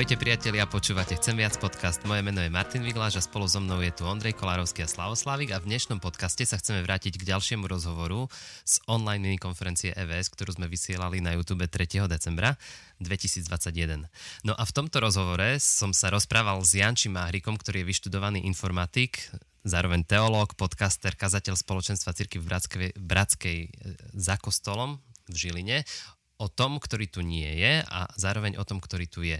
Ahojte priatelia, počúvate Chcem viac podcast. Moje meno je Martin Vigláš a spolu so mnou je tu Ondrej Kolárovský a Slavoslavik a v dnešnom podcaste sa chceme vrátiť k ďalšiemu rozhovoru z online minikonferencie EVS, ktorú sme vysielali na YouTube 3. decembra 2021. No a v tomto rozhovore som sa rozprával s Jančím Máhrikom, ktorý je vyštudovaný informatik, zároveň teológ, podcaster, kazateľ spoločenstva cirky v Bratskej, Bratskej za kostolom v Žiline o tom, ktorý tu nie je a zároveň o tom, ktorý tu je.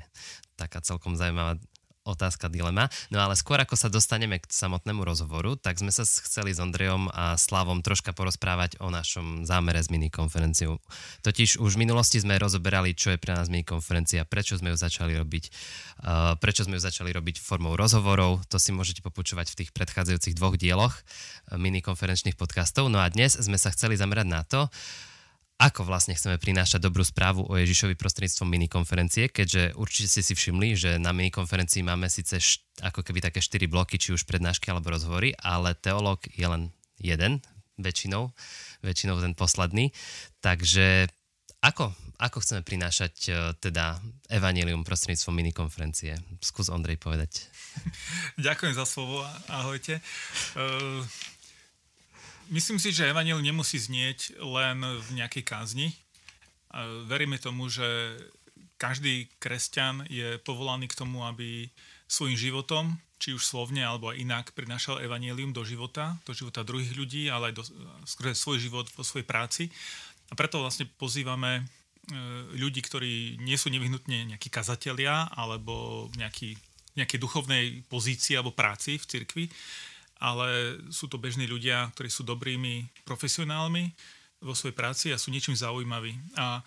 Taká celkom zaujímavá otázka, dilema. No ale skôr ako sa dostaneme k samotnému rozhovoru, tak sme sa chceli s Ondrejom a Slavom troška porozprávať o našom zámere s minikonferenciou. Totiž už v minulosti sme rozoberali, čo je pre nás minikonferencia, prečo sme ju začali robiť, uh, prečo sme ju začali robiť formou rozhovorov. To si môžete popočúvať v tých predchádzajúcich dvoch dieloch uh, minikonferenčných podcastov. No a dnes sme sa chceli zamerať na to, ako vlastne chceme prinášať dobrú správu o Ježišovi prostredníctvom minikonferencie, keďže určite ste si všimli, že na minikonferencii máme síce št- ako keby také štyri bloky, či už prednášky alebo rozhovory, ale teológ je len jeden väčšinou, väčšinou ten posledný. Takže ako, ako chceme prinášať uh, teda evanelium prostredníctvom minikonferencie? Skús Ondrej povedať. Ďakujem za slovo, ahojte. Uh, Myslím si, že Evangel nemusí znieť len v nejakej kázni. Veríme tomu, že každý kresťan je povolaný k tomu, aby svojim životom, či už slovne alebo aj inak, prinášal evanelium do života, do života druhých ľudí, ale aj do, skrze svoj život vo svojej práci. A preto vlastne pozývame e, ľudí, ktorí nie sú nevyhnutne nejakí kazatelia alebo nejaký, nejakej duchovnej pozícii alebo práci v cirkvi, ale sú to bežní ľudia, ktorí sú dobrými profesionálmi vo svojej práci a sú niečím zaujímaví. A,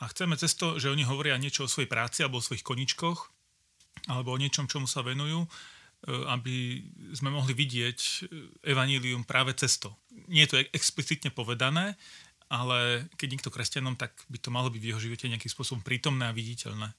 a chceme cez to, že oni hovoria niečo o svojej práci alebo o svojich koničkoch, alebo o niečom, čomu sa venujú, e, aby sme mohli vidieť evanílium práve cez to. Nie je to explicitne povedané, ale keď niekto kresťanom, tak by to malo byť v jeho živote nejakým spôsobom prítomné a viditeľné.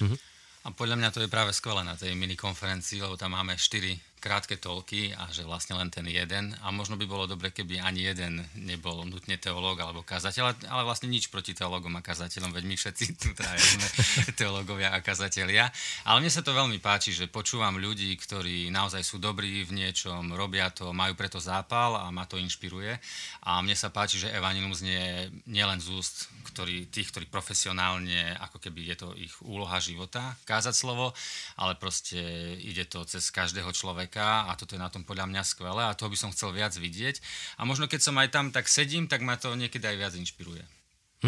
Mm-hmm. A podľa mňa to je práve skvelé na tej minikonferencii, lebo tam máme štyri krátke tolky a že vlastne len ten jeden. A možno by bolo dobre, keby ani jeden nebol nutne teológ alebo kazateľ, ale vlastne nič proti teológom a kazateľom, veď my všetci tu sme teológovia a kazatelia. Ale mne sa to veľmi páči, že počúvam ľudí, ktorí naozaj sú dobrí v niečom, robia to, majú preto zápal a ma to inšpiruje. A mne sa páči, že Evangelium znie nielen z úst ktorí, tých, ktorí profesionálne, ako keby je to ich úloha života, kázať slovo, ale proste ide to cez každého človeka človeka a toto je na tom podľa mňa skvelé a toho by som chcel viac vidieť. A možno keď som aj tam tak sedím, tak ma to niekedy aj viac inšpiruje.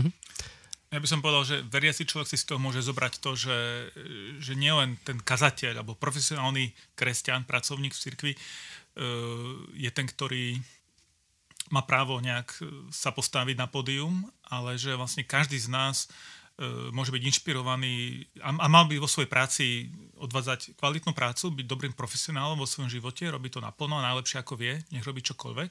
Mm-hmm. Ja by som povedal, že veriaci človek si z toho môže zobrať to, že, že nielen ten kazateľ alebo profesionálny kresťan, pracovník v cirkvi e, je ten, ktorý má právo nejak sa postaviť na pódium, ale že vlastne každý z nás môže byť inšpirovaný a, a mal by vo svojej práci odvádzať kvalitnú prácu, byť dobrým profesionálom vo svojom živote, robiť to naplno a najlepšie ako vie, nech robí čokoľvek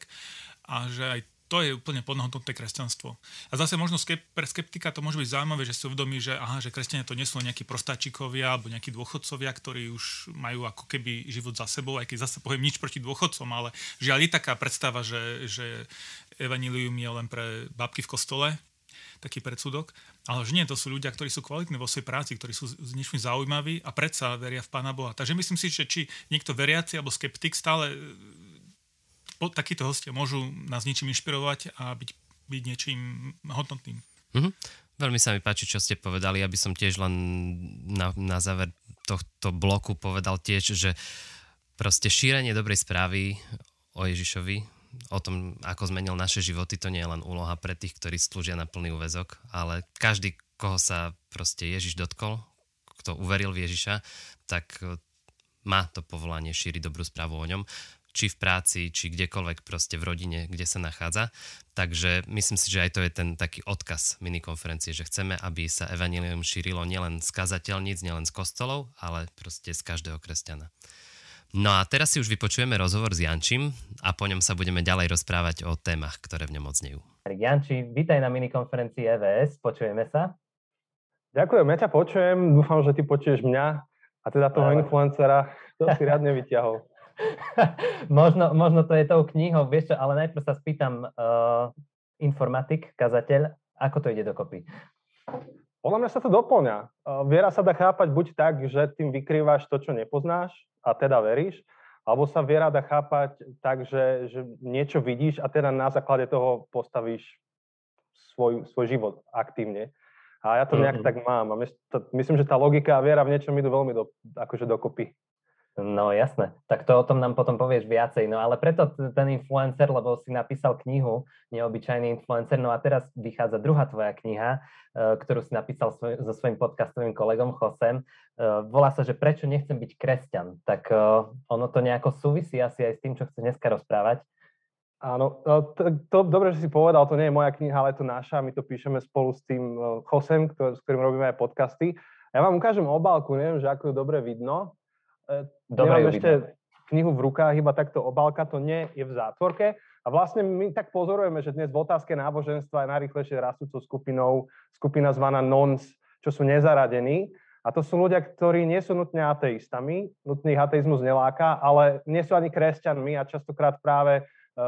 a že aj to je úplne plnohodnotné kresťanstvo. A zase možno skep, pre skeptika to môže byť zaujímavé, že si uvedomí, že, aha, že kresťania to nie sú nejakí prostáčikovia alebo nejakí dôchodcovia, ktorí už majú ako keby život za sebou, aj keď zase poviem nič proti dôchodcom, ale žiaľ je taká predstava, že, že evanilium je len pre babky v kostole, taký predsudok. Ale že nie, to sú ľudia, ktorí sú kvalitní vo svojej práci, ktorí sú s niečím zaujímaví a predsa veria v Pána Boha. Takže myslím si, že či niekto veriaci alebo skeptik stále po, takíto hostia môžu nás niečím inšpirovať a byť, byť niečím hodnotným. Mm-hmm. Veľmi sa mi páči, čo ste povedali, aby som tiež len na, na záver tohto bloku povedal tiež, že proste šírenie dobrej správy o Ježišovi o tom, ako zmenil naše životy, to nie je len úloha pre tých, ktorí slúžia na plný úvezok, ale každý, koho sa proste Ježiš dotkol, kto uveril v Ježiša, tak e, má to povolanie šíriť dobrú správu o ňom, či v práci, či kdekoľvek proste v rodine, kde sa nachádza. Takže myslím si, že aj to je ten taký odkaz minikonferencie, že chceme, aby sa evanilium šírilo nielen z kazateľníc, nielen z kostolov, ale proste z každého kresťana. No a teraz si už vypočujeme rozhovor s Jančím a po ňom sa budeme ďalej rozprávať o témach, ktoré v ňom odznejú. Janči, vítaj na minikonferencii EVS, počujeme sa. Ďakujem, ja ťa počujem, dúfam, že ty počuješ mňa a teda toho Ale... influencera, to si riadne vyťahol. možno, možno to je tou knihou, vieš čo, ale najprv sa spýtam, uh, informatik, kazateľ, ako to ide dokopy? Podľa mňa sa to doplňa. Viera sa dá chápať buď tak, že tým vykrývaš to, čo nepoznáš a teda veríš, alebo sa viera dá chápať tak, že, že niečo vidíš a teda na základe toho postavíš svoj, svoj život aktívne. A ja to nejak mm-hmm. tak mám. A myslím, že tá logika a viera v niečom idú veľmi do, akože dokopy. No jasné, tak to o tom nám potom povieš viacej. No ale preto ten influencer, lebo si napísal knihu Neobyčajný influencer, no a teraz vychádza druhá tvoja kniha, e, ktorú si napísal svoj, so svojím podcastovým kolegom Chosem. E, volá sa, že prečo nechcem byť kresťan. Tak e, ono to nejako súvisí asi aj s tým, čo chceš dneska rozprávať. Áno, to, to dobre, že si povedal, to nie je moja kniha, ale je to naša. My to píšeme spolu s tým Chosem, ktor- s ktorým robíme aj podcasty. Ja vám ukážem obálku, neviem, že ako ju dobre vidno. E, Dobre, Nemám ešte knihu v rukách, iba takto obálka, to nie je v zátvorke. A vlastne my tak pozorujeme, že dnes v otázke náboženstva je najrychlejšie rastúcou skupinou skupina zvaná nons, čo sú nezaradení. A to sú ľudia, ktorí nie sú nutne ateistami, nutný ateizmus neláka, ale nie sú ani kresťanmi a častokrát práve e,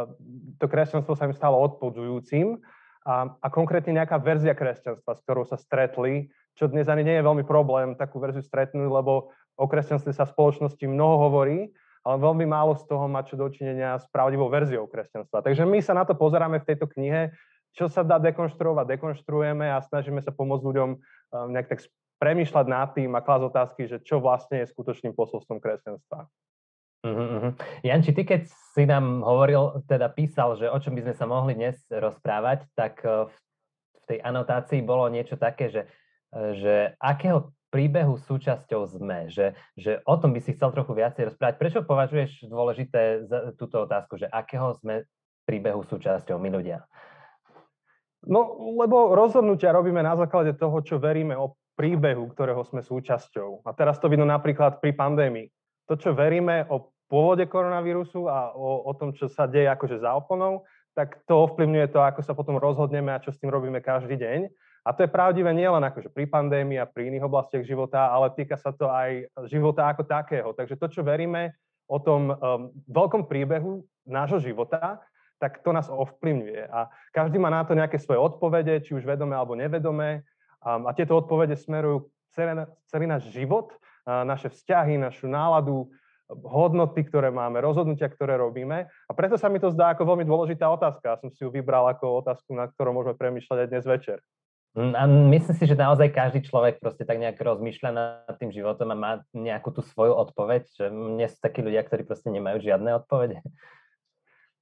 to kresťanstvo sa im stalo odpodzujúcim. A, a konkrétne nejaká verzia kresťanstva, s ktorou sa stretli, čo dnes ani nie je veľmi problém takú verziu stretnúť, lebo o kresťanstve sa v spoločnosti mnoho hovorí, ale veľmi málo z toho má čo dočinenia s pravdivou verziou kresťanstva. Takže my sa na to pozeráme v tejto knihe, čo sa dá dekonštruovať, dekonštruujeme a snažíme sa pomôcť ľuďom um, nejak tak premýšľať nad tým a klásť otázky, že čo vlastne je skutočným posolstvom kresťanstva. Uh-huh. Janči, ty keď si nám hovoril, teda písal, že o čom by sme sa mohli dnes rozprávať, tak uh, v tej anotácii bolo niečo také, že, uh, že akého príbehu súčasťou sme, že, že o tom by si chcel trochu viacej rozprávať. Prečo považuješ dôležité za túto otázku, že akého sme príbehu súčasťou my ľudia? No, lebo rozhodnutia robíme na základe toho, čo veríme o príbehu, ktorého sme súčasťou. A teraz to vidno napríklad pri pandémii. To, čo veríme o pôvode koronavírusu a o, o tom, čo sa deje akože za oponou, tak to ovplyvňuje to, ako sa potom rozhodneme a čo s tým robíme každý deň. A to je pravdivé nielen akože pri pandémii a pri iných oblastiach života, ale týka sa to aj života ako takého. Takže to, čo veríme o tom um, veľkom príbehu nášho života, tak to nás ovplyvňuje. A každý má na to nejaké svoje odpovede, či už vedomé alebo nevedomé. Um, a tieto odpovede smerujú celý, celý náš život, uh, naše vzťahy, našu náladu, hodnoty, ktoré máme, rozhodnutia, ktoré robíme. A preto sa mi to zdá ako veľmi dôležitá otázka. Ja som si ju vybral ako otázku, na ktorú môžeme premýšľať aj dnes večer. Mm, a myslím si, že naozaj každý človek proste tak nejak rozmýšľa nad tým životom a má nejakú tú svoju odpoveď, že nie sú takí ľudia, ktorí proste nemajú žiadne odpovede.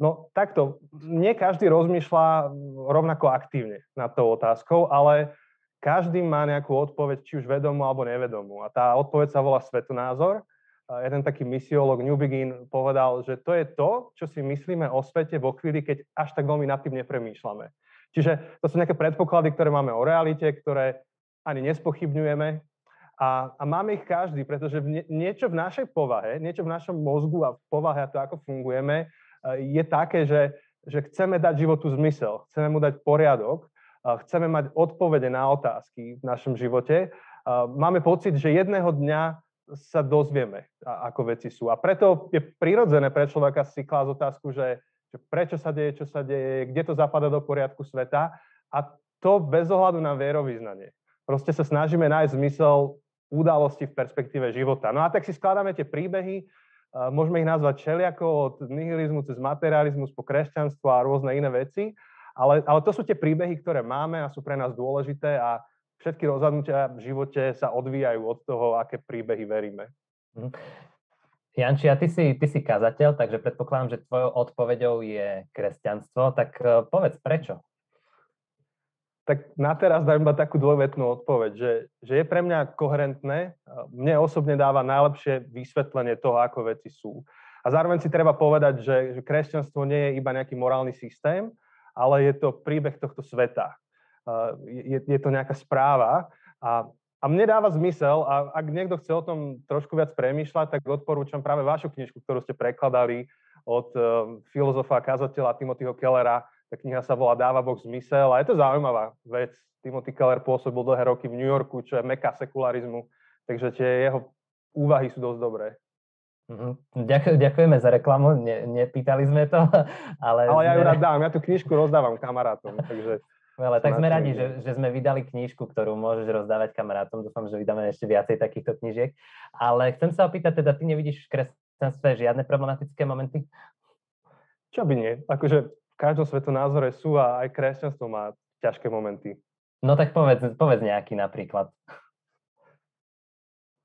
No takto, nie každý rozmýšľa rovnako aktívne nad tou otázkou, ale každý má nejakú odpoveď, či už vedomú alebo nevedomú. A tá odpoveď sa volá svetonázor. Jeden taký misiolog New Begin povedal, že to je to, čo si myslíme o svete vo chvíli, keď až tak veľmi nad tým nepremýšľame. Čiže to sú nejaké predpoklady, ktoré máme o realite, ktoré ani nespochybňujeme. A, a máme ich každý, pretože v nie, niečo v našej povahe, niečo v našom mozgu a v povahe a to, ako fungujeme, eh, je také, že, že chceme dať životu zmysel, chceme mu dať poriadok, chceme mať odpovede na otázky v našom živote. Máme pocit, že jedného dňa sa dozvieme, ako veci sú. A preto je prirodzené pre človeka si klásť otázku, že prečo sa deje, čo sa deje, kde to zapada do poriadku sveta a to bez ohľadu na vierovýznanie. Proste sa snažíme nájsť zmysel udalosti v perspektíve života. No a tak si skladáme tie príbehy, môžeme ich nazvať všelijako od nihilizmu cez materializmus po kresťanstvo a rôzne iné veci, ale, ale to sú tie príbehy, ktoré máme a sú pre nás dôležité a všetky rozhodnutia v živote sa odvíjajú od toho, aké príbehy veríme. Janči, a ty si, ty si kazateľ, takže predpokladám, že tvojou odpoveďou je kresťanstvo, tak e, povedz prečo? Tak na teraz dám iba takú dvojvetnú odpoveď, že, že je pre mňa koherentné, mne osobne dáva najlepšie vysvetlenie toho, ako veci sú. A zároveň si treba povedať, že, že kresťanstvo nie je iba nejaký morálny systém, ale je to príbeh tohto sveta. Je, je to nejaká správa a a mne dáva zmysel, a ak niekto chce o tom trošku viac premýšľať, tak odporúčam práve vašu knižku, ktorú ste prekladali od uh, filozofa a kazateľa Timothyho Kellera. Tá kniha sa volá Dáva Boh zmysel a je to zaujímavá vec. Timothy Keller pôsobil dlhé roky v New Yorku, čo je meka sekularizmu, takže tie jeho úvahy sú dosť dobré. Mhm. Ďakuj, ďakujeme za reklamu, ne, nepýtali sme to, ale... Ale ja ju rád dám, ja tú knižku rozdávam kamarátom, takže Skvelé, tak sme radi, že, že sme vydali knižku, ktorú môžeš rozdávať kamarátom. Dúfam, že vydáme ešte viacej takýchto knižiek. Ale chcem sa opýtať, teda ty nevidíš v kresťanstve žiadne problematické momenty? Čo by nie? Akože v každom svetonázore sú a aj kresťanstvo má ťažké momenty. No tak povedz, povedz nejaký napríklad.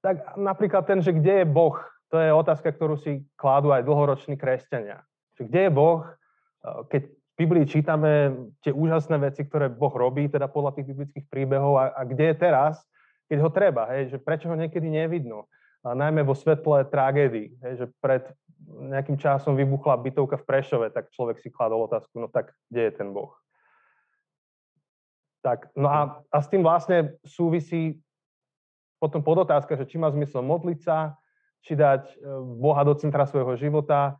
Tak napríklad ten, že kde je Boh, to je otázka, ktorú si kládú aj dlhoroční kresťania. Že kde je Boh, keď v Biblii čítame tie úžasné veci, ktoré Boh robí, teda podľa tých biblických príbehov a, a kde je teraz, keď ho treba, hej, že prečo ho niekedy nevidno. A najmä vo svetle tragédií, hej, že pred nejakým časom vybuchla bytovka v Prešove, tak človek si kladol otázku, no tak kde je ten Boh? Tak, no a, a s tým vlastne súvisí potom podotázka, že či má zmysel modliť sa, či dať e, Boha do centra svojho života,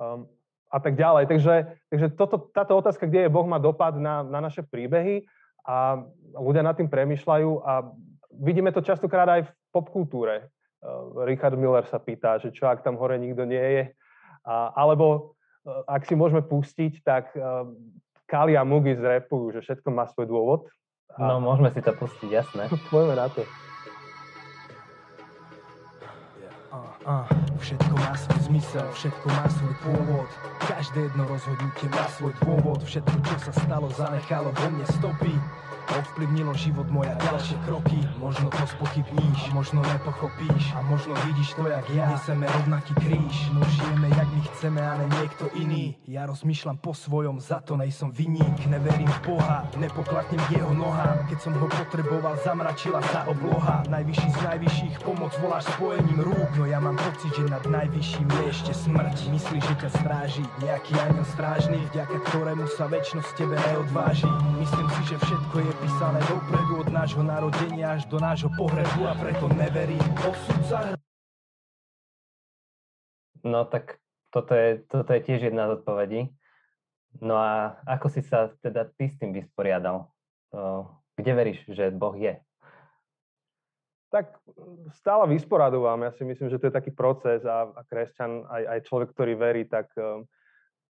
um, a tak ďalej. Takže, takže toto, táto otázka, kde je Boh, má dopad na, na naše príbehy a ľudia nad tým premyšľajú a vidíme to častokrát aj v popkultúre. Uh, Richard Miller sa pýta, že čo ak tam hore nikto nie je. A, alebo uh, ak si môžeme pustiť, tak uh, Kali a Mugi zrepujú, že všetko má svoj dôvod. A... No, môžeme si to pustiť, jasné. Poďme na to. Uh, všetko má svoj zmysel, všetko má svoj pôvod. Každé jedno rozhodnutie má svoj dôvod. Všetko, čo sa stalo, zanechalo vo mne stopy Ovplyvnilo život moja ďalšie kroky. Možno to spochybníš, možno nepochopíš A možno vidíš to jak ja. Neseme rovnaký kríž No žijeme jak my chceme, ale niekto iný. Ja rozmýšľam po svojom, za to nejsom vinník. Neverím v Boha, nepoklaknem k jeho nohám. Keď som ho potreboval, zamračila sa obloha. Najvyšší z najvyšších pomoc voláš spojením rúk. No ja mám pocit, že nad najvyšším je ešte smrť. Myslíš, že ťa stráži nejaký aniel strážny Vďaka ktorému sa väčšnosť tebe neodváži. Myslím si, že všetko je napísané dopredu od nášho narodenia až do nášho pohrebu a preto neverím. Osud. No tak toto je, toto je tiež jedna z odpovedí. No a ako si sa teda ty s tým vysporiadal? Kde veríš, že Boh je? Tak stále vysporadovám. Ja si myslím, že to je taký proces a, a kresťan, aj, aj človek, ktorý verí, tak um,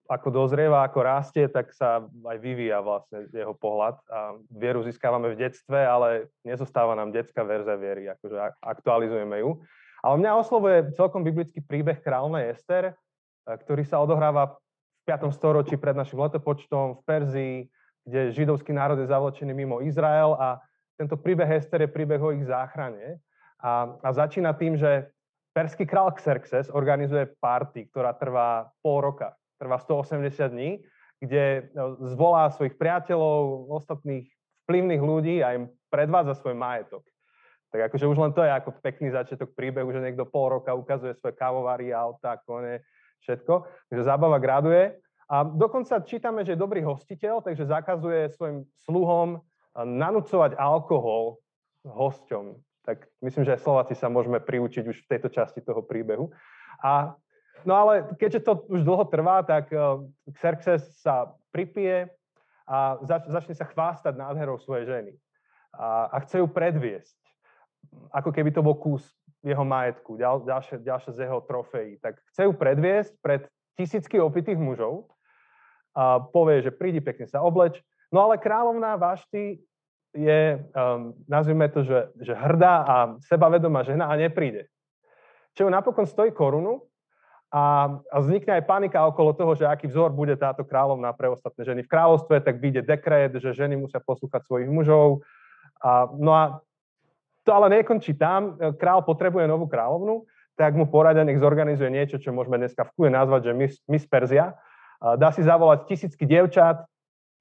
ako dozrieva, ako rastie, tak sa aj vyvíja vlastne jeho pohľad a vieru získávame v detstve, ale nezostáva nám detská verzia viery, akože aktualizujeme ju. Ale mňa oslovuje celkom biblický príbeh kráľnej Ester, eh, ktorý sa odohráva v 5. storočí pred našim letopočtom v Perzii, kde židovský národ je zavlečený mimo Izrael a tento príbeh Ester je príbeh o ich záchrane. A, a začína tým, že perský král Xerxes organizuje party, ktorá trvá pol roka trvá 180 dní, kde no, zvolá svojich priateľov, ostatných vplyvných ľudí a im predvádza svoj majetok. Tak akože už len to je ako pekný začiatok príbehu, že niekto pol roka ukazuje svoje kávovary, auta, kone, všetko. Takže zábava graduje. A dokonca čítame, že je dobrý hostiteľ, takže zakazuje svojim sluhom nanúcovať alkohol hosťom. Tak myslím, že aj Slováci sa môžeme priučiť už v tejto časti toho príbehu. A No ale keďže to už dlho trvá, tak eh, Xerxes sa pripije a zač- začne sa chvástať nádherou svojej ženy. A, a chce ju predviesť, ako keby to bol kus jeho majetku, ďal, ďalšie, ďalšie z jeho trofejí. Tak chce ju predviesť pred tisícky opitých mužov a povie, že prídi pekne sa obleč. No ale kráľovná Vašty je, um, nazvime to, že, že hrdá a sebavedomá žena a nepríde. Čo ju napokon stojí korunu a, a vznikne aj panika okolo toho, že aký vzor bude táto kráľovná pre ostatné ženy v kráľovstve, tak vyjde dekret, že ženy musia poslúchať svojich mužov. A, no a to ale nekončí tam. Král potrebuje novú kráľovnu, tak mu poradia, nech zorganizuje niečo, čo môžeme dneska v kuje nazvať, že Miss, Miss Perzia. A dá si zavolať tisícky dievčat,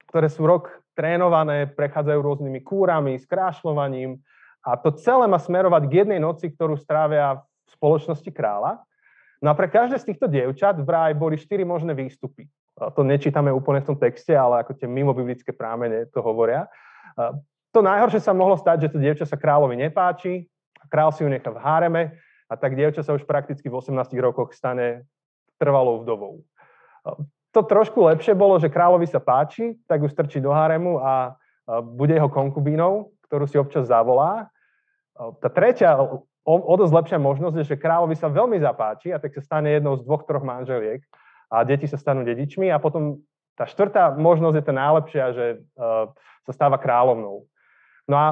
ktoré sú rok trénované, prechádzajú rôznymi kúrami, skrášľovaním a to celé má smerovať k jednej noci, ktorú strávia v spoločnosti kráľa. No a pre každé z týchto dievčat vraj boli štyri možné výstupy. To nečítame úplne v tom texte, ale ako tie mimobiblické prámene to hovoria. To najhoršie sa mohlo stať, že to dievča sa kráľovi nepáči, král si ju nechá v háreme a tak dievča sa už prakticky v 18 rokoch stane trvalou vdovou. To trošku lepšie bolo, že kráľovi sa páči, tak ju strčí do háremu a bude jeho konkubínou, ktorú si občas zavolá. Tá tretia o, o dosť lepšia možnosť že kráľovi sa veľmi zapáči a tak sa stane jednou z dvoch, troch manželiek a deti sa stanú dedičmi a potom tá štvrtá možnosť je tá najlepšia, že uh, sa stáva kráľovnou. No a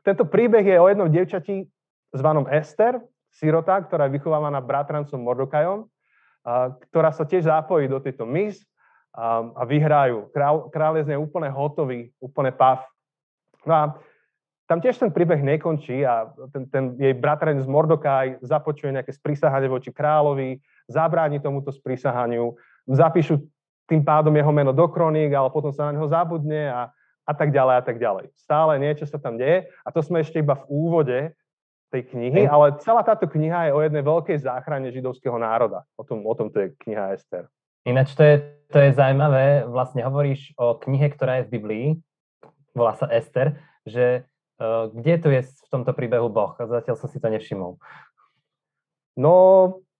tento príbeh je o jednom dievčati zvanom Ester, sirota, ktorá je vychovávaná bratrancom Mordokajom, uh, ktorá sa tiež zapojí do tejto mis a, a vyhrajú. Král, král je z nej úplne hotový, úplne pav. No a tam tiež ten príbeh nekončí a ten, ten jej bratranec Mordokaj započuje nejaké sprísahanie voči kráľovi, zabráni tomuto sprísahaniu, zapíšu tým pádom jeho meno do kroník, ale potom sa na neho zabudne a, a tak ďalej a tak ďalej. Stále niečo sa tam deje a to sme ešte iba v úvode tej knihy, ale celá táto kniha je o jednej veľkej záchrane židovského národa. O tom, o tom to je kniha Ester. Ináč to je, to je zaujímavé, vlastne hovoríš o knihe, ktorá je v Biblii, volá sa Ester, že kde tu je v tomto príbehu Boh? Zatiaľ som si to nevšimol. No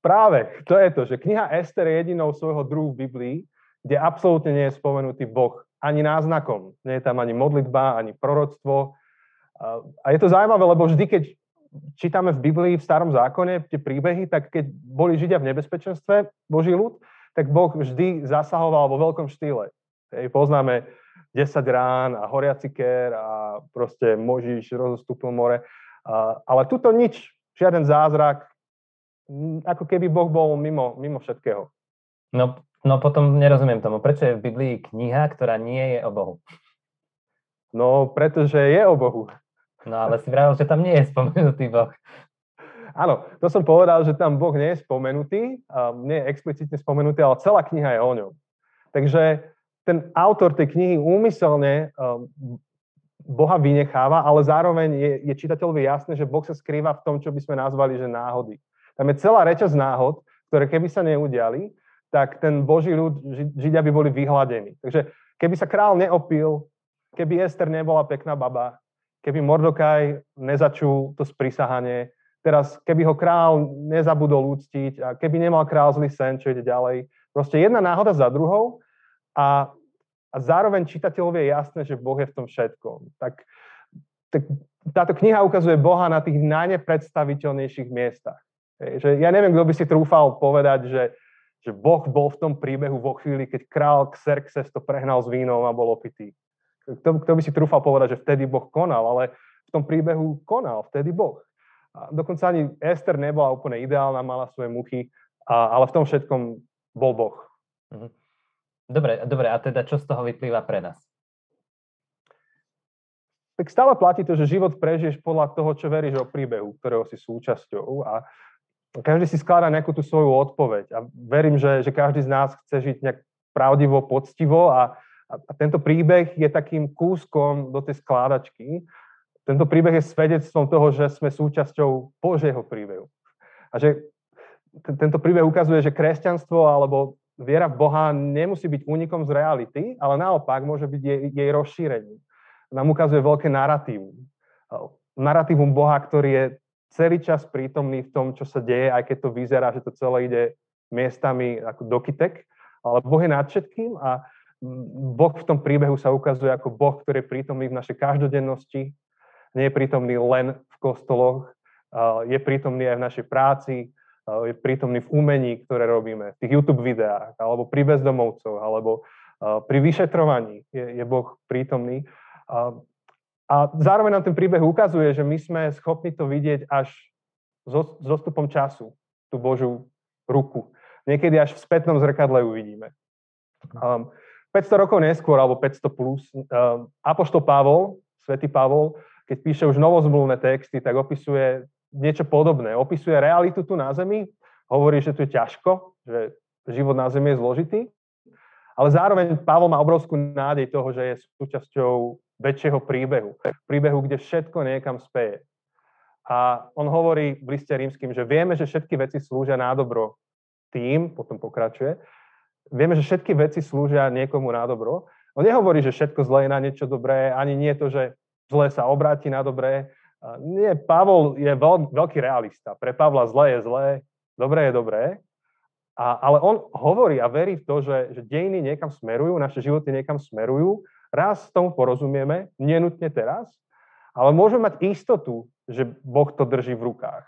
práve, to je to, že kniha Ester je jedinou svojho druhu v Biblii, kde absolútne nie je spomenutý Boh ani náznakom. Nie je tam ani modlitba, ani proroctvo. A je to zaujímavé, lebo vždy, keď čítame v Biblii, v starom zákone, tie príbehy, tak keď boli Židia v nebezpečenstve, Boží ľud, tak Boh vždy zasahoval vo veľkom štýle. Hej, poznáme 10 rán a horiaci ker a proste Možiš rozostúpil more. A, ale tuto nič, žiaden zázrak, ako keby Boh bol mimo, mimo všetkého. No No potom nerozumiem tomu. Prečo je v Biblii kniha, ktorá nie je o Bohu? No, pretože je o Bohu. No ale si vravel, že tam nie je spomenutý Boh. Áno, to som povedal, že tam Boh nie je spomenutý, nie je explicitne spomenutý, ale celá kniha je o ňom. Takže ten autor tej knihy úmyselne um, Boha vynecháva, ale zároveň je, je čitateľovi jasné, že Boh sa skrýva v tom, čo by sme nazvali, že náhody. Tam je celá reťaz náhod, ktoré keby sa neudiali, tak ten Boží ľud, Židia by boli vyhladení. Takže keby sa král neopil, keby Ester nebola pekná baba, keby Mordokaj nezačul to sprísahanie, teraz keby ho král nezabudol úctiť a keby nemal král zlý sen, čo ide ďalej. Proste jedna náhoda za druhou a, a zároveň čitateľovi je jasné, že Boh je v tom všetkom. Tak, tak táto kniha ukazuje Boha na tých najnepredstaviteľnejších miestach. Že ja neviem, kto by si trúfal povedať, že že Boh bol v tom príbehu vo chvíli, keď král Xerxes to prehnal s vínom a bol opitý. Kto, kto by si trúfal povedať, že vtedy Boh konal, ale v tom príbehu konal vtedy Boh. A dokonca ani Ester nebola úplne ideálna, mala svoje muchy, a, ale v tom všetkom bol Boh. Mhm. Dobre, dobre, a teda čo z toho vyplýva pre nás? Tak stále platí to, že život prežiješ podľa toho, čo veríš o príbehu, ktorého si súčasťou. A každý si skladá nejakú tú svoju odpoveď a verím, že, že každý z nás chce žiť nejak pravdivo, poctivo a, a, a tento príbeh je takým kúskom do tej skládačky. Tento príbeh je svedectvom toho, že sme súčasťou Božieho príbehu. A že tento príbeh ukazuje, že kresťanstvo alebo viera v Boha nemusí byť únikom z reality, ale naopak môže byť jej, jej rozšírením. Nám ukazuje veľké narratívum. Narratívum Boha, ktorý je celý čas prítomný v tom, čo sa deje, aj keď to vyzerá, že to celé ide miestami ako dokytek, ale Boh je nad všetkým a Boh v tom príbehu sa ukazuje ako Boh, ktorý je prítomný v našej každodennosti, nie je prítomný len v kostoloch, je prítomný aj v našej práci, je prítomný v umení, ktoré robíme, v tých YouTube videách, alebo pri bezdomovcoch, alebo pri vyšetrovaní je, je Boh prítomný. A zároveň nám ten príbeh ukazuje, že my sme schopní to vidieť až so, zostupom času, tú Božú ruku. Niekedy až v spätnom zrkadle uvidíme. Um, 500 rokov neskôr, alebo 500 plus, um, Apoštol Pavol, svätý Pavol, keď píše už novozmluvné texty, tak opisuje niečo podobné. Opisuje realitu tu na Zemi, hovorí, že tu je ťažko, že život na Zemi je zložitý, ale zároveň Pavol má obrovskú nádej toho, že je súčasťou väčšieho príbehu. Príbehu, kde všetko niekam speje. A on hovorí v liste rímským, že vieme, že všetky veci slúžia na dobro tým, potom pokračuje, vieme, že všetky veci slúžia niekomu na dobro. On nehovorí, že všetko zlé je na niečo dobré, ani nie to, že zlé sa obráti na dobré. Nie, Pavol je veľ, veľký realista. Pre Pavla zlé je zlé, dobré je dobré. A, ale on hovorí a verí v to, že, že dejiny niekam smerujú, naše životy niekam smerujú Raz tomu porozumieme, nenutne teraz, ale môžeme mať istotu, že Boh to drží v rukách.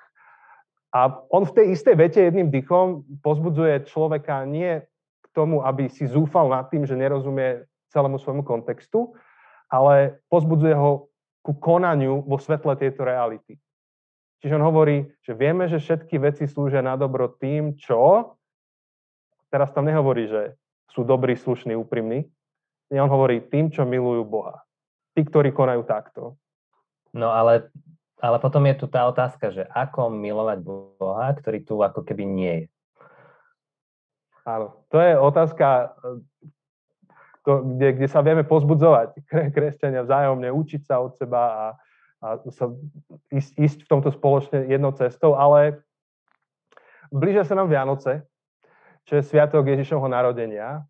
A on v tej istej vete jedným dychom pozbudzuje človeka nie k tomu, aby si zúfal nad tým, že nerozumie celému svojmu kontextu, ale pozbudzuje ho ku konaniu vo svetle tejto reality. Čiže on hovorí, že vieme, že všetky veci slúžia na dobro tým, čo... Teraz tam nehovorí, že sú dobrí, slušní, úprimní. Nie, on hovorí tým, čo milujú Boha. Tí, ktorí konajú takto. No ale, ale potom je tu tá otázka, že ako milovať Boha, ktorý tu ako keby nie je. Áno, to je otázka, kde, kde sa vieme pozbudzovať, kresťania vzájomne, učiť sa od seba a, a sa ísť, ísť v tomto spoločne jednou cestou, ale blížia sa nám Vianoce, čo je sviatok Ježišovho narodenia.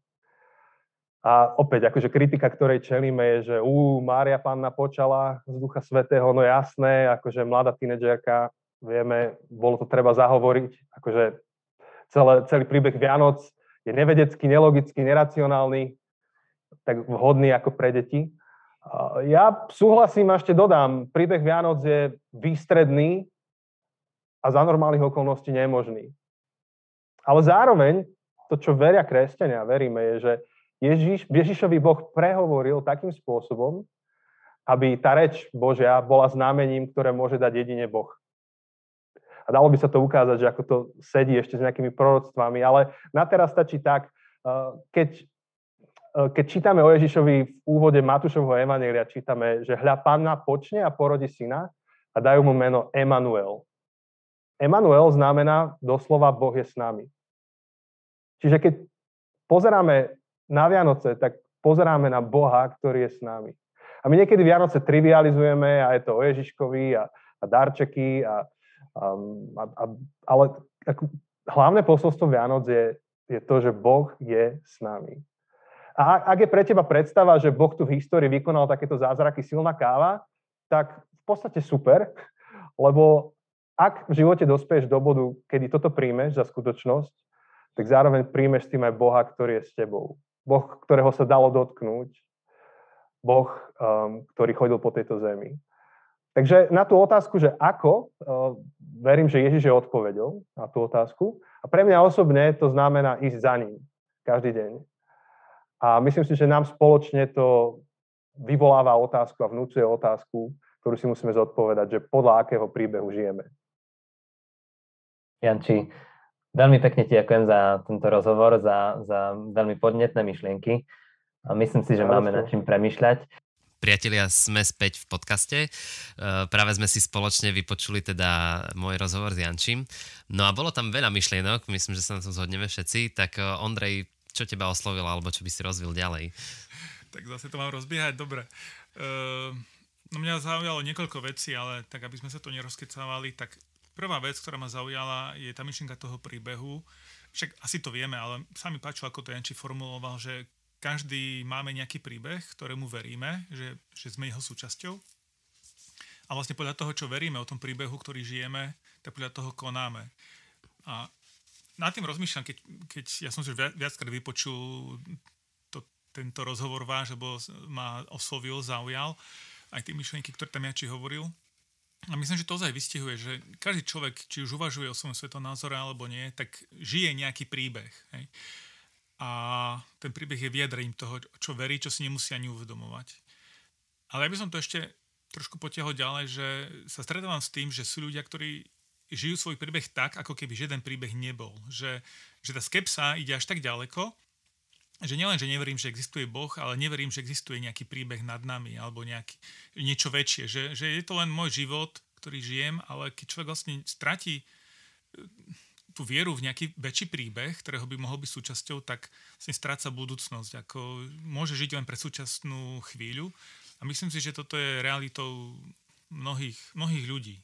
A opäť, akože kritika, ktorej čelíme, je, že ú, Mária Panna počala z Ducha Svetého, no jasné, akože mladá tínedžerka, vieme, bolo to treba zahovoriť, akože celé, celý príbeh Vianoc je nevedecký, nelogický, neracionálny, tak vhodný ako pre deti. Ja súhlasím a ešte dodám, príbeh Vianoc je výstredný a za normálnych okolností nemožný. Ale zároveň to, čo veria kresťania, veríme, je, že Ježiš, Ježišovi Boh prehovoril takým spôsobom, aby tá reč Božia bola znamením, ktoré môže dať jedine Boh. A dalo by sa to ukázať, že ako to sedí ešte s nejakými proroctvami, ale na teraz stačí tak, keď keď čítame o Ježišovi v úvode Matúšovho Evanelia, čítame, že hľa panna počne a porodí syna a dajú mu meno Emanuel. Emanuel znamená doslova Boh je s nami. Čiže keď pozeráme na Vianoce, tak pozeráme na Boha, ktorý je s nami. A my niekedy Vianoce trivializujeme a je to o Ježiškovi a, a darčeky, a, a, a, ale ako, hlavné posolstvo Vianoc je, je to, že Boh je s nami. A ak je pre teba predstava, že Boh tu v histórii vykonal takéto zázraky silná káva, tak v podstate super, lebo ak v živote dospieš do bodu, kedy toto príjmeš za skutočnosť, tak zároveň príjmeš tým aj Boha, ktorý je s tebou. Boh, ktorého sa dalo dotknúť. Boh, um, ktorý chodil po tejto zemi. Takže na tú otázku, že ako, uh, verím, že Ježiš je odpovedou na tú otázku. A pre mňa osobne to znamená ísť za ním každý deň. A myslím si, že nám spoločne to vyvoláva otázku a vnúcuje otázku, ktorú si musíme zodpovedať, že podľa akého príbehu žijeme. Janči, veľmi pekne ti ďakujem za tento rozhovor, za, za veľmi podnetné myšlienky. A myslím si, že máme nad čím premyšľať. Priatelia, sme späť v podcaste. E, práve sme si spoločne vypočuli teda môj rozhovor s Jančím. No a bolo tam veľa myšlienok, myslím, že sa na to zhodneme všetci. Tak e, Ondrej, čo teba oslovilo, alebo čo by si rozvil ďalej? Tak zase to mám rozbiehať, dobre. Uh, no mňa zaujalo niekoľko vecí, ale tak aby sme sa to nerozkecávali, tak prvá vec, ktorá ma zaujala, je tá myšlienka toho príbehu. Však asi to vieme, ale sa mi páčilo, ako to Janči formuloval, že každý máme nejaký príbeh, ktorému veríme, že, že sme jeho súčasťou. A vlastne podľa toho, čo veríme o tom príbehu, ktorý žijeme, tak podľa toho konáme. A nad tým rozmýšľam, keď, keď ja som si viac, viackrát vypočul to, tento rozhovor váš, lebo ma oslovil, zaujal, aj tie myšlienky, ktoré tam Jači hovoril. A myslím, že to ozaj vystihuje, že každý človek, či už uvažuje o svojom svetonázore alebo nie, tak žije nejaký príbeh. Hej? A ten príbeh je vyjadrením toho, čo verí, čo si nemusí ani uvedomovať. Ale ja by som to ešte trošku potiahol ďalej, že sa stretávam s tým, že sú ľudia, ktorí žijú svoj príbeh tak, ako keby žiaden príbeh nebol. Že, že tá skepsa ide až tak ďaleko, že nielen, že neverím, že existuje Boh, ale neverím, že existuje nejaký príbeh nad nami alebo nejaký, niečo väčšie. Že, že je to len môj život, ktorý žijem, ale keď človek vlastne stratí e, tú vieru v nejaký väčší príbeh, ktorého by mohol byť súčasťou, tak vlastne stráca budúcnosť. Ako môže žiť len pre súčasnú chvíľu. A myslím si, že toto je realitou mnohých, mnohých ľudí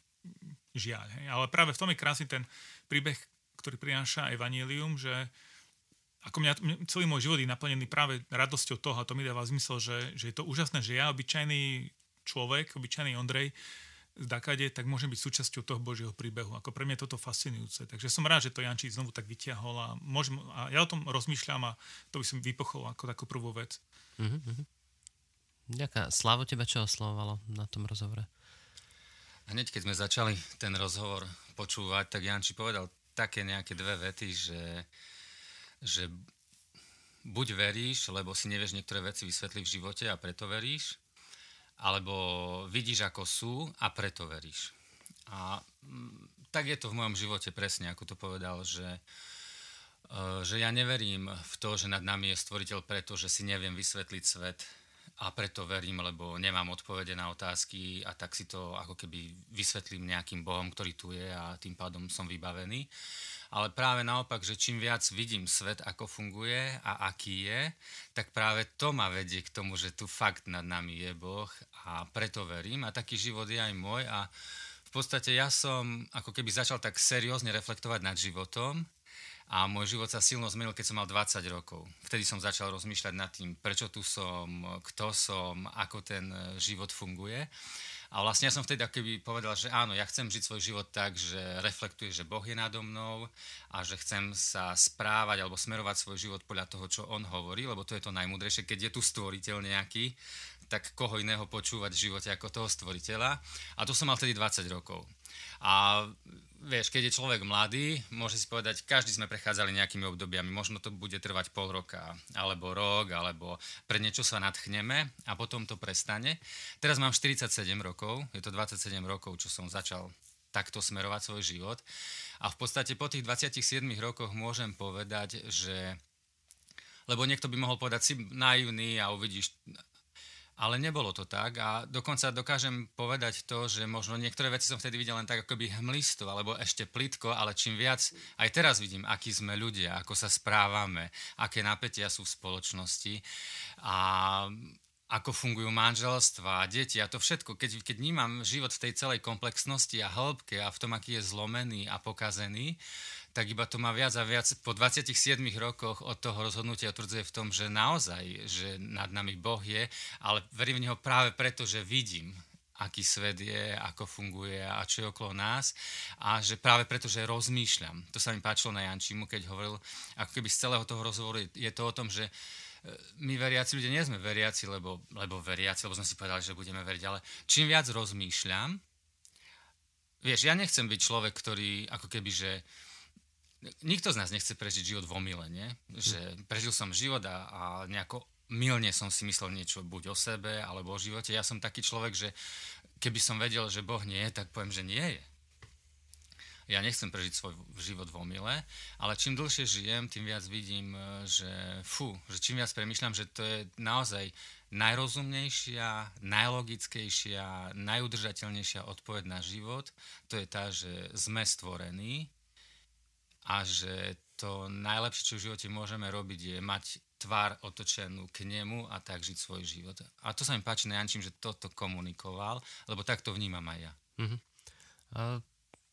žiaľ. Hej. Ale práve v tom je krásny ten príbeh, ktorý prináša Evangelium, že ako mňa, celý môj život je naplnený práve radosťou toho, a to mi dáva zmysel, že, že je to úžasné, že ja, obyčajný človek, obyčajný Ondrej, z Dakade, tak môžem byť súčasťou toho Božieho príbehu. Ako pre mňa je toto fascinujúce. Takže som rád, že to Janči znovu tak vyťahol a, môžem, a ja o tom rozmýšľam a to by som vypochol ako takú prvú vec. Mm-hmm. Ďakujem. Slavo teba čo oslovovalo na tom rozhovore? Hneď keď sme začali ten rozhovor počúvať, tak Janči povedal také nejaké dve vety, že, že buď veríš, lebo si nevieš niektoré veci vysvetliť v živote a preto veríš, alebo vidíš, ako sú a preto veríš. A mm, tak je to v mojom živote presne, ako to povedal, že, e, že ja neverím v to, že nad nami je stvoriteľ preto, že si neviem vysvetliť svet a preto verím, lebo nemám odpovede na otázky a tak si to ako keby vysvetlím nejakým Bohom, ktorý tu je a tým pádom som vybavený. Ale práve naopak, že čím viac vidím svet, ako funguje a aký je, tak práve to ma vedie k tomu, že tu fakt nad nami je Boh a preto verím. A taký život je aj môj a v podstate ja som ako keby začal tak seriózne reflektovať nad životom a môj život sa silno zmenil, keď som mal 20 rokov. Vtedy som začal rozmýšľať nad tým, prečo tu som, kto som, ako ten život funguje. A vlastne ja som vtedy akoby povedal, že áno, ja chcem žiť svoj život tak, že reflektuje, že Boh je nado mnou a že chcem sa správať alebo smerovať svoj život podľa toho, čo On hovorí, lebo to je to najmudrejšie. Keď je tu stvoriteľ nejaký, tak koho iného počúvať v živote ako toho stvoriteľa. A to som mal vtedy 20 rokov. A vieš, keď je človek mladý, môže si povedať, každý sme prechádzali nejakými obdobiami, možno to bude trvať pol roka, alebo rok, alebo pre niečo sa nadchneme a potom to prestane. Teraz mám 47 rokov, je to 27 rokov, čo som začal takto smerovať svoj život. A v podstate po tých 27 rokoch môžem povedať, že lebo niekto by mohol povedať, si naivný a uvidíš ale nebolo to tak a dokonca dokážem povedať to, že možno niektoré veci som vtedy videl len tak akoby hmlisto alebo ešte plitko, ale čím viac, aj teraz vidím, akí sme ľudia, ako sa správame, aké napätia sú v spoločnosti a ako fungujú manželstva deti a to všetko. Keď, keď vnímam život v tej celej komplexnosti a hĺbke a v tom, aký je zlomený a pokazený, tak iba to má viac a viac po 27 rokoch od toho rozhodnutia utvrdzuje v tom, že naozaj, že nad nami Boh je, ale verím v Neho práve preto, že vidím, aký svet je, ako funguje a čo je okolo nás a že práve preto, že rozmýšľam. To sa mi páčilo na Jančimu, keď hovoril, ako keby z celého toho rozhovoru je to o tom, že e, my veriaci ľudia nie sme veriaci, lebo, lebo veriaci, lebo sme si povedali, že budeme veriť, ale čím viac rozmýšľam, vieš, ja nechcem byť človek, ktorý ako keby, že nikto z nás nechce prežiť život v omyle, nie? Že prežil som život a, a nejako milne som si myslel niečo buď o sebe, alebo o živote. Ja som taký človek, že keby som vedel, že Boh nie je, tak poviem, že nie je. Ja nechcem prežiť svoj život v omyle, ale čím dlhšie žijem, tým viac vidím, že fú, že čím viac premyšľam, že to je naozaj najrozumnejšia, najlogickejšia, najudržateľnejšia odpoveď na život. To je tá, že sme stvorení a že to najlepšie, čo v živote môžeme robiť, je mať tvár otočenú k nemu a tak žiť svoj život. A to sa mi páči na Jančím, že toto komunikoval, lebo tak to vnímam aj ja. Uh-huh. A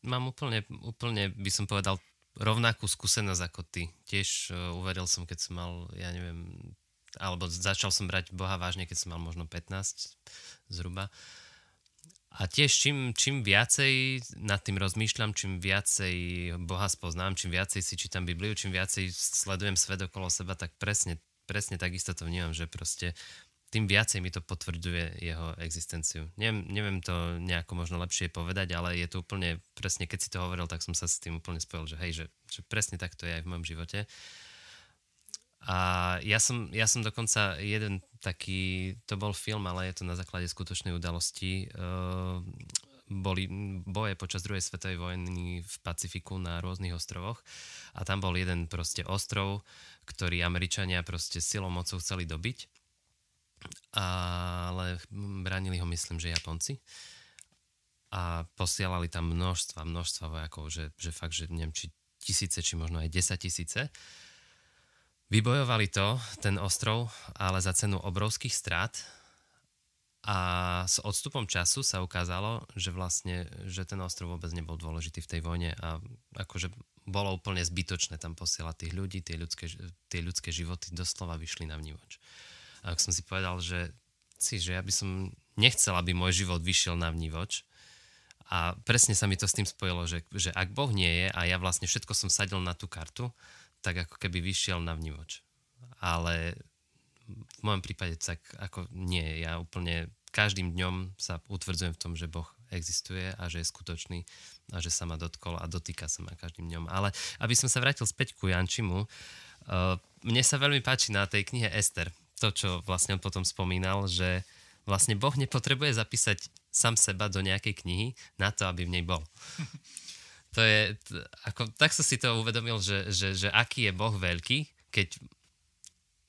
mám úplne, úplne, by som povedal, rovnakú skúsenosť ako ty. Tiež uh, uveril som, keď som mal, ja neviem, alebo začal som brať Boha vážne, keď som mal možno 15 zhruba. Uh, a tiež čím, čím viacej nad tým rozmýšľam, čím viacej Boha spoznám, čím viacej si čítam Bibliu, čím viacej sledujem svet okolo seba, tak presne, presne takisto to vnímam, že proste tým viacej mi to potvrdzuje jeho existenciu. Neviem, neviem to nejako možno lepšie povedať, ale je to úplne presne, keď si to hovoril, tak som sa s tým úplne spojil, že hej, že, že presne tak to je aj v mojom živote. A ja som, ja som dokonca jeden taký, to bol film, ale je to na základe skutočnej udalosti. Uh, boli boje počas druhej svetovej vojny v Pacifiku na rôznych ostrovoch a tam bol jeden proste ostrov, ktorý Američania proste silou mocou chceli dobiť, ale bránili ho myslím, že Japonci a posielali tam množstva, množstva vojakov, že, že fakt, že neviem, či tisíce, či možno aj desať tisíce Vybojovali to, ten ostrov, ale za cenu obrovských strát a s odstupom času sa ukázalo, že vlastne, že ten ostrov vôbec nebol dôležitý v tej vojne a akože bolo úplne zbytočné tam posielať tých ľudí, tie ľudské, tie ľudské životy doslova vyšli na vnívoč. A ak som si povedal, že si, že ja by som nechcel, aby môj život vyšiel na vnívoč, a presne sa mi to s tým spojilo, že, že ak Boh nie je a ja vlastne všetko som sadil na tú kartu, tak ako keby vyšiel na vnívoč. Ale v mojom prípade tak ako nie. Ja úplne každým dňom sa utvrdzujem v tom, že Boh existuje a že je skutočný a že sa ma dotkol a dotýka sa ma každým dňom. Ale aby som sa vrátil späť ku Jančimu, Uh, mne sa veľmi páči na tej knihe Ester, to, čo vlastne on potom spomínal, že vlastne Boh nepotrebuje zapísať sám seba do nejakej knihy na to, aby v nej bol. to je, ako, tak som si to uvedomil, že, že, že aký je Boh veľký, keď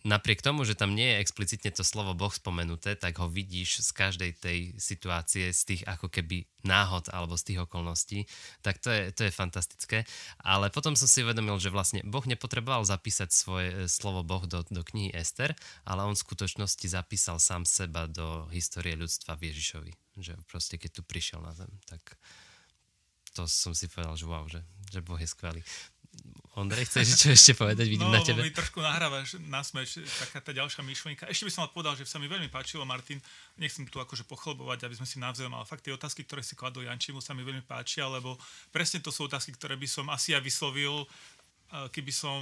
napriek tomu, že tam nie je explicitne to slovo Boh spomenuté, tak ho vidíš z každej tej situácie, z tých ako keby náhod alebo z tých okolností, tak to je, to je fantastické. Ale potom som si uvedomil, že vlastne Boh nepotreboval zapísať svoje e, slovo Boh do, do knihy Ester, ale on v skutočnosti zapísal sám seba do histórie ľudstva v Ježišovi. Že proste keď tu prišiel na zem, tak to som si povedal, že wow, že, že Boh je skvelý. Ondrej, chceš čo ešte povedať? Vidím no, na tebe. mi trošku nahrávaš na smeč, taká tá ďalšia myšlienka. Ešte by som povedal, že sa mi veľmi páčilo, Martin, nechcem tu akože pochlbovať, aby sme si navzájom, ale fakt tie otázky, ktoré si kladol Jančimu, sa mi veľmi páčia, lebo presne to sú otázky, ktoré by som asi aj vyslovil, keby som,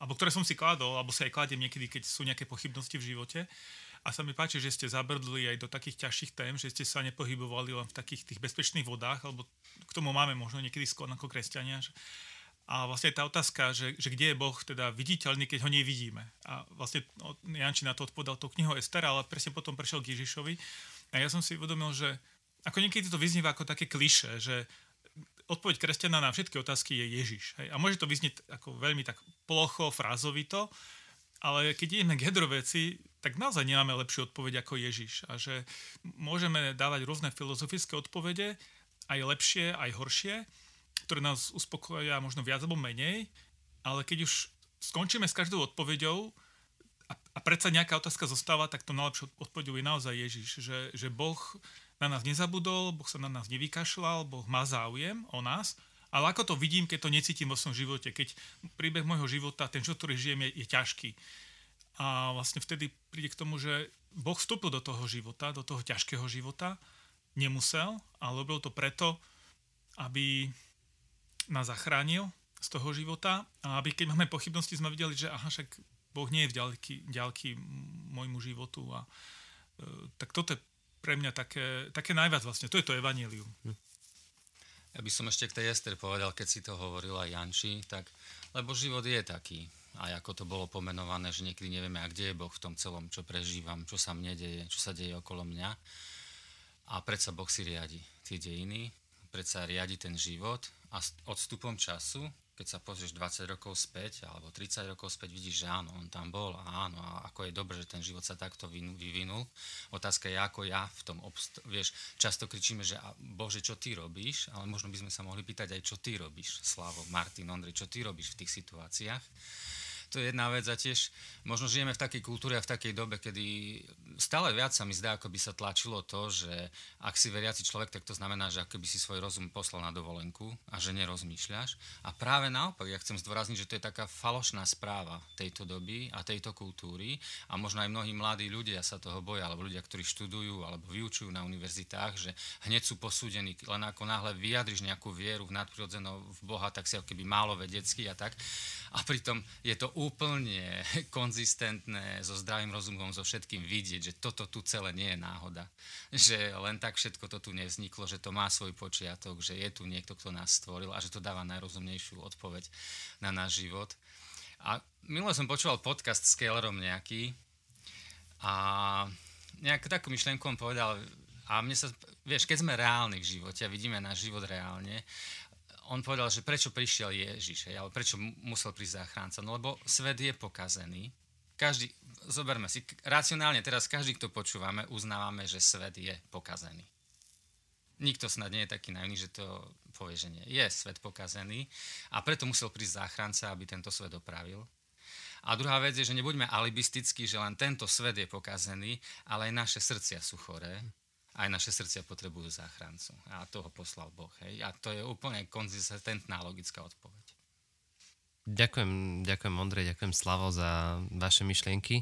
alebo ktoré som si kladol, alebo si aj kladiem niekedy, keď sú nejaké pochybnosti v živote. A sa mi páči, že ste zabrdli aj do takých ťažších tém, že ste sa nepohybovali len v takých tých bezpečných vodách, alebo k tomu máme možno niekedy skôr ako kresťania, že a vlastne tá otázka, že, že kde je Boh teda viditeľný, keď ho nevidíme. A vlastne Janči na to odpovedal tou knihou Ester, ale presne potom prešiel k Ježišovi. A ja som si uvedomil, že ako niekedy to vyznieva ako také kliše, že odpoveď kresťana na všetky otázky je Ježiš. Hej? A môže to vyznieť ako veľmi tak plocho, frázovito, ale keď ideme k jadro veci, tak naozaj nemáme lepšiu odpoveď ako Ježiš. A že môžeme dávať rôzne filozofické odpovede, aj lepšie, aj horšie, ktoré nás uspokoja možno viac alebo menej, ale keď už skončíme s každou odpoveďou a, a predsa nejaká otázka zostáva, tak to najlepšou odpoveďou je naozaj Ježiš, že, že Boh na nás nezabudol, Boh sa na nás nevykašľal, Boh má záujem o nás, ale ako to vidím, keď to necítim vo svojom živote, keď príbeh môjho života, ten život, ktorý žijem, je, je ťažký. A vlastne vtedy príde k tomu, že Boh vstúpil do toho života, do toho ťažkého života, nemusel, ale robil to preto, aby nás zachránil z toho života a aby keď máme pochybnosti, sme videli, že aha, však Boh nie je v ďalky, ďalky môjmu životu a e, tak toto je pre mňa také, také najviac vlastne, to je to evanílium. Hm. Ja by som ešte k tej Ester povedal, keď si to hovorila Janči, tak, lebo život je taký, aj ako to bolo pomenované, že niekedy nevieme, a kde je Boh v tom celom, čo prežívam, čo sa mne deje, čo sa deje okolo mňa. A predsa Boh si riadi tie dejiny, predsa riadi ten život a s odstupom času, keď sa pozrieš 20 rokov späť alebo 30 rokov späť, vidíš, že áno, on tam bol a áno, a ako je dobré, že ten život sa takto vyvinul. Otázka je, ako ja v tom obst- vieš, často kričíme, že a Bože, čo ty robíš, ale možno by sme sa mohli pýtať aj, čo ty robíš, Slavo, Martin, Ondrej, čo ty robíš v tých situáciách to je jedna vec a tiež možno žijeme v takej kultúre a v takej dobe, kedy stále viac sa mi zdá, ako by sa tlačilo to, že ak si veriaci človek, tak to znamená, že ako by si svoj rozum poslal na dovolenku a že nerozmýšľaš. A práve naopak, ja chcem zdôrazniť, že to je taká falošná správa tejto doby a tejto kultúry a možno aj mnohí mladí ľudia sa toho boja, alebo ľudia, ktorí študujú alebo vyučujú na univerzitách, že hneď sú posúdení, len ako náhle vyjadriš nejakú vieru v nadprirodzeného v Boha, tak si ako keby málo vedecký a tak. A pritom je to úplne konzistentné so zdravým rozumom, so všetkým vidieť, že toto tu celé nie je náhoda. Že len tak všetko to tu nevzniklo, že to má svoj počiatok, že je tu niekto, kto nás stvoril a že to dáva najrozumnejšiu odpoveď na náš život. A minule som počúval podcast s Kellerom nejaký a nejakú takú myšlienku on povedal, a mne sa, vieš, keď sme reálni v živote a vidíme náš život reálne, on povedal, že prečo prišiel Ježiš, ale prečo musel prísť záchranca. No lebo svet je pokazený. Každý, zoberme si, racionálne teraz každý, kto počúvame, uznávame, že svet je pokazený. Nikto snad nie je taký naivný, že to povie, že nie. Je svet pokazený a preto musel prísť záchranca, aby tento svet opravil. A druhá vec je, že nebuďme alibistickí, že len tento svet je pokazený, ale aj naše srdcia sú choré aj naše srdcia potrebujú záchrancu. A toho poslal Boh. Hej. A to je úplne konzistentná logická odpoveď. Ďakujem, ďakujem Ondrej, ďakujem Slavo za vaše myšlienky.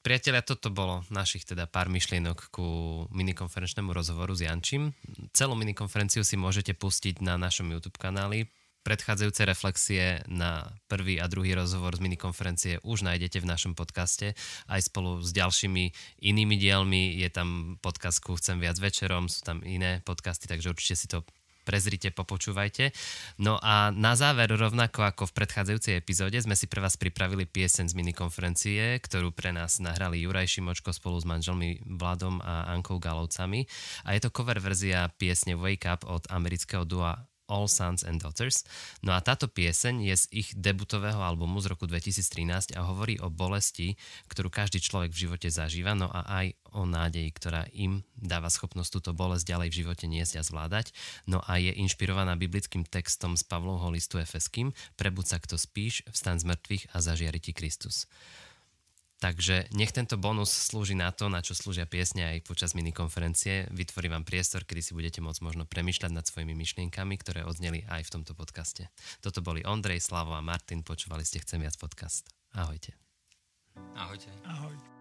Priatelia, toto bolo našich teda pár myšlienok ku minikonferenčnému rozhovoru s Jančím. Celú minikonferenciu si môžete pustiť na našom YouTube kanáli predchádzajúce reflexie na prvý a druhý rozhovor z minikonferencie už nájdete v našom podcaste aj spolu s ďalšími inými dielmi. Je tam podcast Chcem viac večerom, sú tam iné podcasty, takže určite si to prezrite, popočúvajte. No a na záver, rovnako ako v predchádzajúcej epizóde, sme si pre vás pripravili piesen z minikonferencie, ktorú pre nás nahrali Juraj Šimočko spolu s manželmi Vladom a Ankou Galovcami. A je to cover verzia piesne Wake Up od amerického dua All Sons and Daughters. No a táto pieseň je z ich debutového albumu z roku 2013 a hovorí o bolesti, ktorú každý človek v živote zažíva, no a aj o nádeji, ktorá im dáva schopnosť túto bolesť ďalej v živote niesť a zvládať. No a je inšpirovaná biblickým textom z Pavlovho listu Efeským Prebud sa, kto spíš, vstan z mŕtvych a zažiari ti Kristus. Takže nech tento bonus slúži na to, na čo slúžia piesne aj počas minikonferencie. Vytvorí vám priestor, kedy si budete môcť možno premyšľať nad svojimi myšlienkami, ktoré odzneli aj v tomto podcaste. Toto boli Ondrej, Slavo a Martin, počúvali ste Chcem viac podcast. Ahojte. Ahojte. Ahoj.